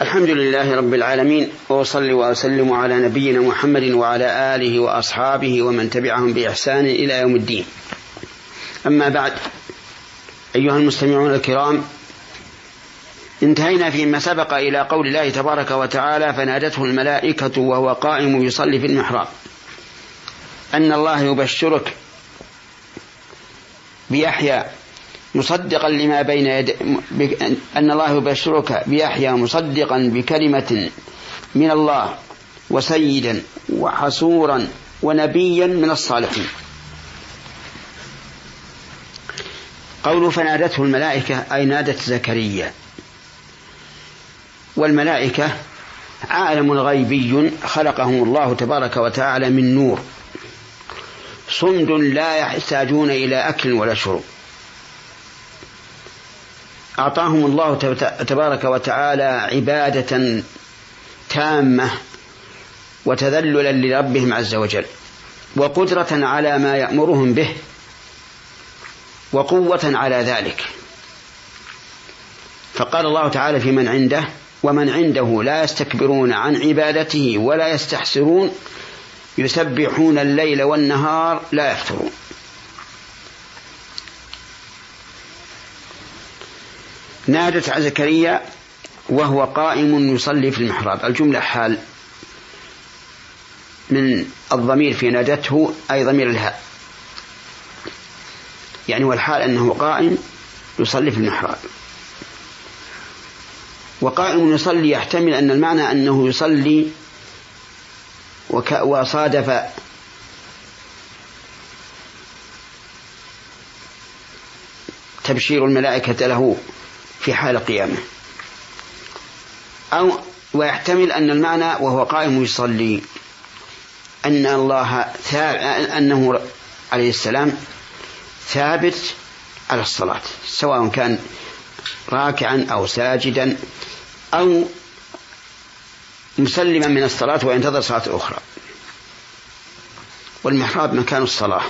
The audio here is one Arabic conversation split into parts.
الحمد لله رب العالمين وأصلي وأسلم على نبينا محمد وعلى آله وأصحابه ومن تبعهم بإحسان إلى يوم الدين. أما بعد أيها المستمعون الكرام انتهينا فيما سبق إلى قول الله تبارك وتعالى فنادته الملائكة وهو قائم يصلي في المحراب. أن الله يبشرك بيحيى مصدقا لما بين يد أن الله يبشرك بيحيى مصدقا بكلمة من الله وسيدا وحصورا ونبيا من الصالحين. قول فنادته الملائكة أي نادت زكريا. والملائكة عالم غيبي خلقهم الله تبارك وتعالى من نور. صمد لا يحتاجون إلى أكل ولا شرب. أعطاهم الله تبارك وتعالى عبادة تامة وتذللا لربهم عز وجل وقدرة على ما يأمرهم به وقوة على ذلك. فقال الله تعالى في من عنده ومن عنده لا يستكبرون عن عبادته ولا يستحسرون يسبحون الليل والنهار لا يفترون. نادت زكريا وهو قائم يصلي في المحراب. الجملة حال من الضمير في نادته أي ضمير الهاء. يعني والحال أنه قائم يصلي في المحراب. وقائم يصلي يحتمل أن المعنى أنه يصلي وصادف تبشير الملائكة له. في حال قيامه. أو ويحتمل أن المعنى وهو قائم يصلي أن الله أنه عليه السلام ثابت على الصلاة سواء كان راكعا أو ساجدا أو مسلما من الصلاة وينتظر صلاة أخرى. والمحراب مكان الصلاة.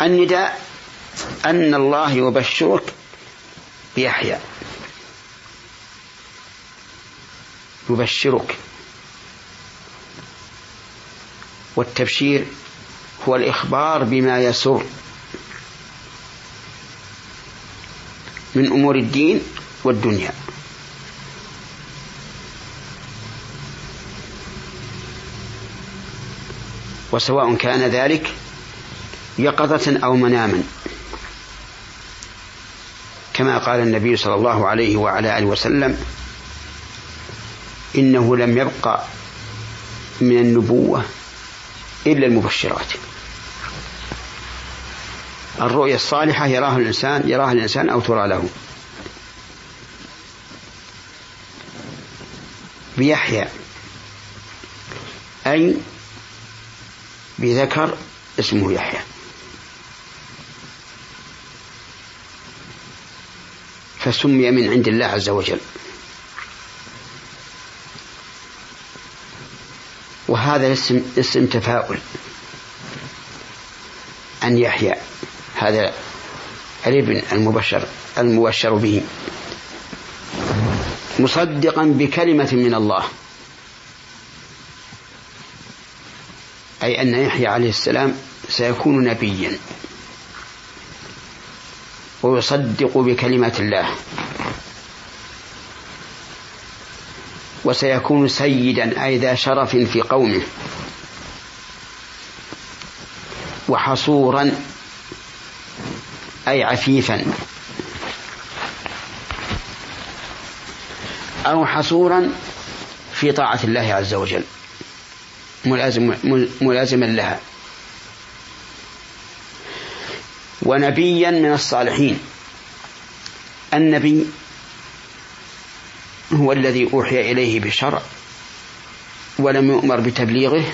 النداء أن الله يبشرك بيحيى. يبشرك. والتبشير هو الإخبار بما يسر من أمور الدين والدنيا. وسواء كان ذلك يقظة أو مناما. كما قال النبي صلى الله عليه وعلى آله وسلم إنه لم يبقى من النبوة إلا المبشرات. الرؤيا الصالحة يراها الإنسان يراها الإنسان أو ترى له. بيحيى أي بذكر اسمه يحيى. فسمي من عند الله عز وجل. وهذا الاسم اسم تفاؤل. أن يحيى. هذا الابن المبشر المبشر به. مصدقا بكلمة من الله. أي أن يحيى عليه السلام سيكون نبيا. ويصدق بكلمة الله. وسيكون سيدا أي ذا شرف في قومه. وحصورا أي عفيفا. أو حصورا في طاعة الله عز وجل. ملازم ملازما لها. ونبيا من الصالحين. النبي هو الذي أوحي إليه بالشرع ولم يؤمر بتبليغه.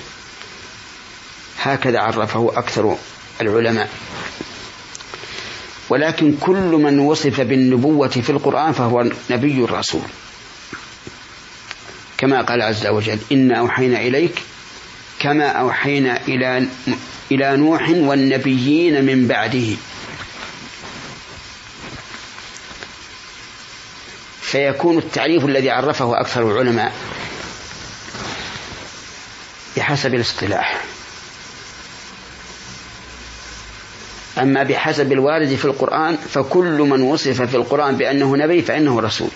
هكذا عرفه أكثر العلماء. ولكن كل من وصف بالنبوة في القرآن فهو نبي رسول كما قال عز وجل إنا أوحينا إليك كما أوحينا إلى إلى نوح والنبيين من بعده. فيكون التعريف الذي عرفه أكثر العلماء بحسب الاصطلاح. أما بحسب الوارد في القرآن فكل من وصف في القرآن بأنه نبي فإنه رسول.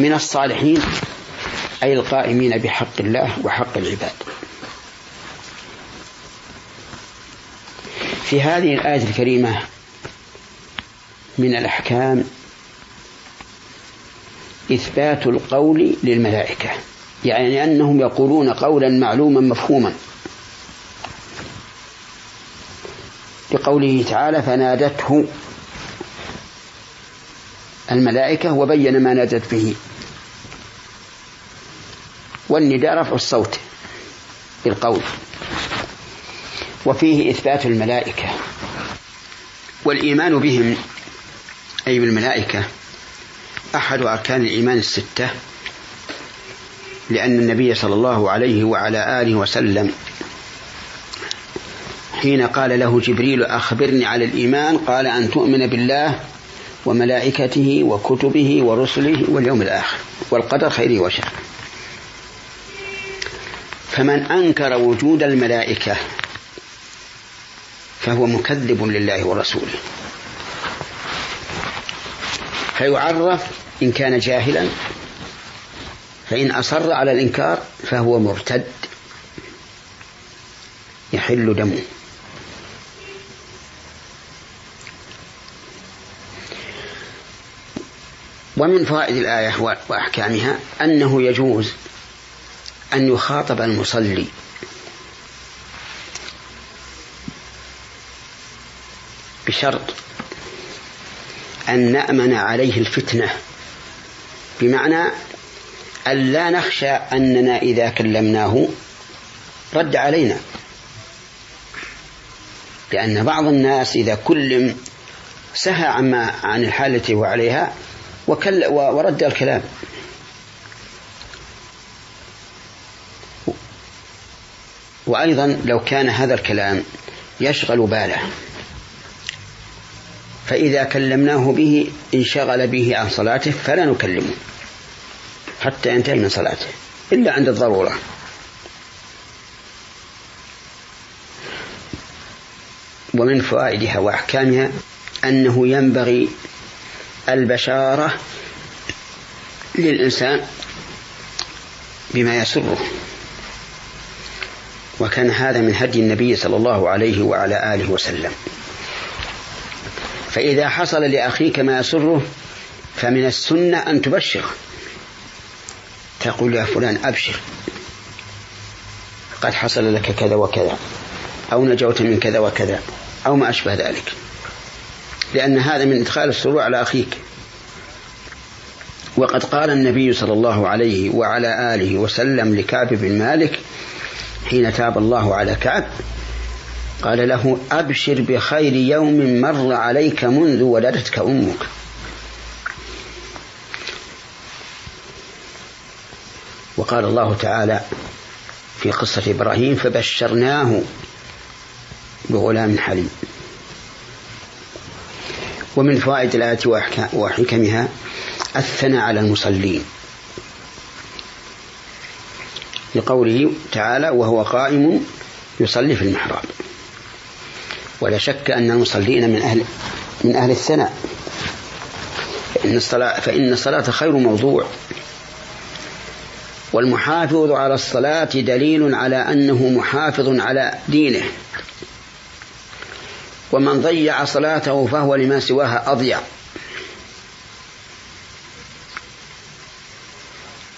من الصالحين أي القائمين بحق الله وحق العباد. في هذه الآية الكريمة من الأحكام إثبات القول للملائكة. يعني أنهم يقولون قولا معلوما مفهوما. لقوله تعالى فنادته الملائكة وبين ما نادت به. والنداء رفع الصوت بالقول وفيه إثبات الملائكة. والإيمان بهم أي بالملائكة أحد أركان الإيمان الستة لأن النبي صلى الله عليه وعلى آله وسلم حين قال له جبريل أخبرني على الإيمان قال أن تؤمن بالله وملائكته وكتبه ورسله واليوم الآخر والقدر خيره وشره. فمن أنكر وجود الملائكة فهو مكذب لله ورسوله. فيعرف إن كان جاهلا فإن أصر على الإنكار فهو مرتد يحل دمه. ومن فوائد الآية وأحكامها أنه يجوز أن يخاطب المصلي بشرط أن نأمن عليه الفتنة بمعنى أن لا نخشى أننا إذا كلمناه رد علينا. لأن بعض الناس إذا كلم سهى عما عن الحالة التي هو عليها وكل ورد الكلام. وأيضا لو كان هذا الكلام يشغل باله. فإذا كلمناه به انشغل به عن صلاته فلا نكلمه حتى ينتهي من صلاته إلا عند الضرورة. ومن فوائدها وأحكامها أنه ينبغي البشارة للإنسان بما يسره. وكان هذا من هدي النبي صلى الله عليه وعلى آله وسلم. فإذا حصل لأخيك ما يسره فمن السنة أن تبشره. تقول يا فلان أبشر. قد حصل لك كذا وكذا أو نجوت من كذا وكذا أو ما أشبه ذلك. لأن هذا من إدخال السرور على أخيك. وقد قال النبي صلى الله عليه وعلى آله وسلم لكعب بن مالك حين تاب الله على كعب قال له أبشر بخير يوم مر عليك منذ ولدتك أمك. وقال الله تعالى في قصة إبراهيم فبشرناه بغلام حليم. ومن فوائد الآية وحكمها الثناء على المصلين. لقوله تعالى وهو قائم يصلي في المحراب. ولا شك أن المصلين من أهل من أهل الثناء. فإن الصلاة فإن الصلاة خير موضوع. والمحافظ على الصلاة دليل على أنه محافظ على دينه. ومن ضيع صلاته فهو لما سواها أضيع.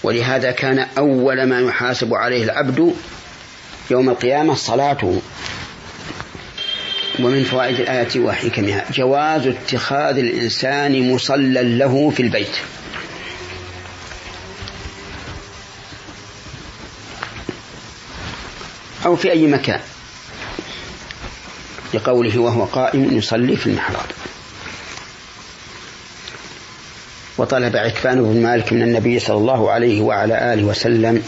ولهذا كان أول ما يحاسب عليه العبد يوم القيامة صلاته. ومن فوائد الآية وحكمها جواز اتخاذ الإنسان مصلى له في البيت. أو في أي مكان. لقوله وهو قائم يصلي في المحراب. وطلب عكفان بن مالك من النبي صلى الله عليه وعلى آله وسلم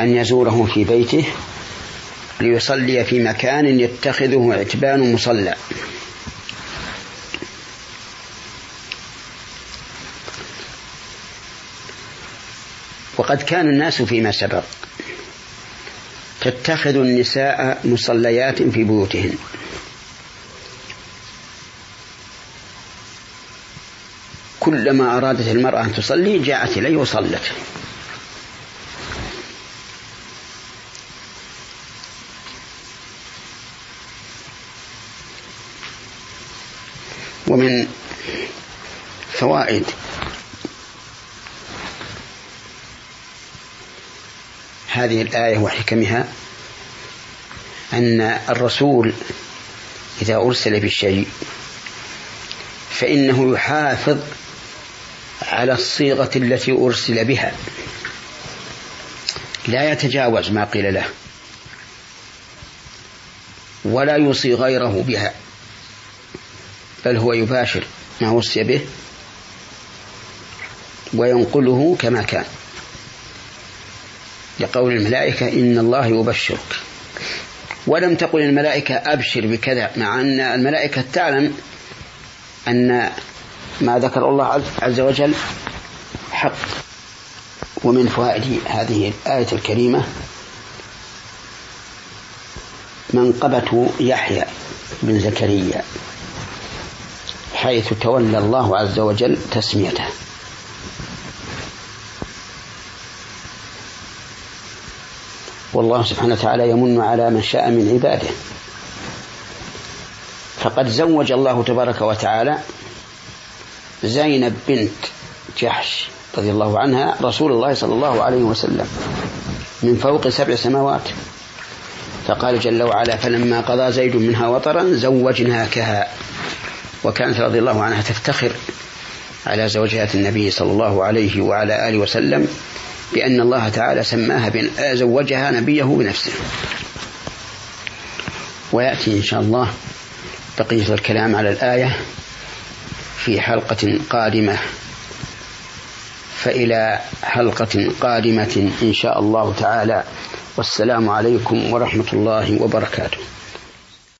أن يزوره في بيته ليصلي في مكان يتخذه عتبان مصلى. وقد كان الناس فيما سبق تتخذ النساء مصليات في بيوتهن. كلما أرادت المرأة أن تصلي جاءت إليه وصلت. ومن فوائد هذه الآية وحكمها أن الرسول إذا أرسل بالشيء فإنه يحافظ على الصيغة التي أرسل بها. لا يتجاوز ما قيل له ولا يوصي غيره بها. بل هو يباشر ما وصي به وينقله كما كان. لقول الملائكة إن الله يبشرك. ولم تقل الملائكة أبشر بكذا مع أن الملائكة تعلم أن ما ذكر الله عز وجل حق. ومن فوائد هذه الآية الكريمة منقبة يحيى بن زكريا. حيث تولى الله عز وجل تسميته. والله سبحانه وتعالى يمن على من شاء من عباده. فقد زوج الله تبارك وتعالى زينب بنت جحش رضي الله عنها رسول الله صلى الله عليه وسلم من فوق سبع سماوات. فقال جل وعلا فلما قضى زيد منها وطرا زوجناكها وكانت رضي الله عنها تفتخر على زوجات النبي صلى الله عليه وعلى آله وسلم بأن الله تعالى سماها زوجها نبيه بنفسه. ويأتي إن شاء الله بقية الكلام على الآية في حلقة قادمة. فإلى حلقة قادمة إن شاء الله تعالى. والسلام عليكم ورحمة الله وبركاته.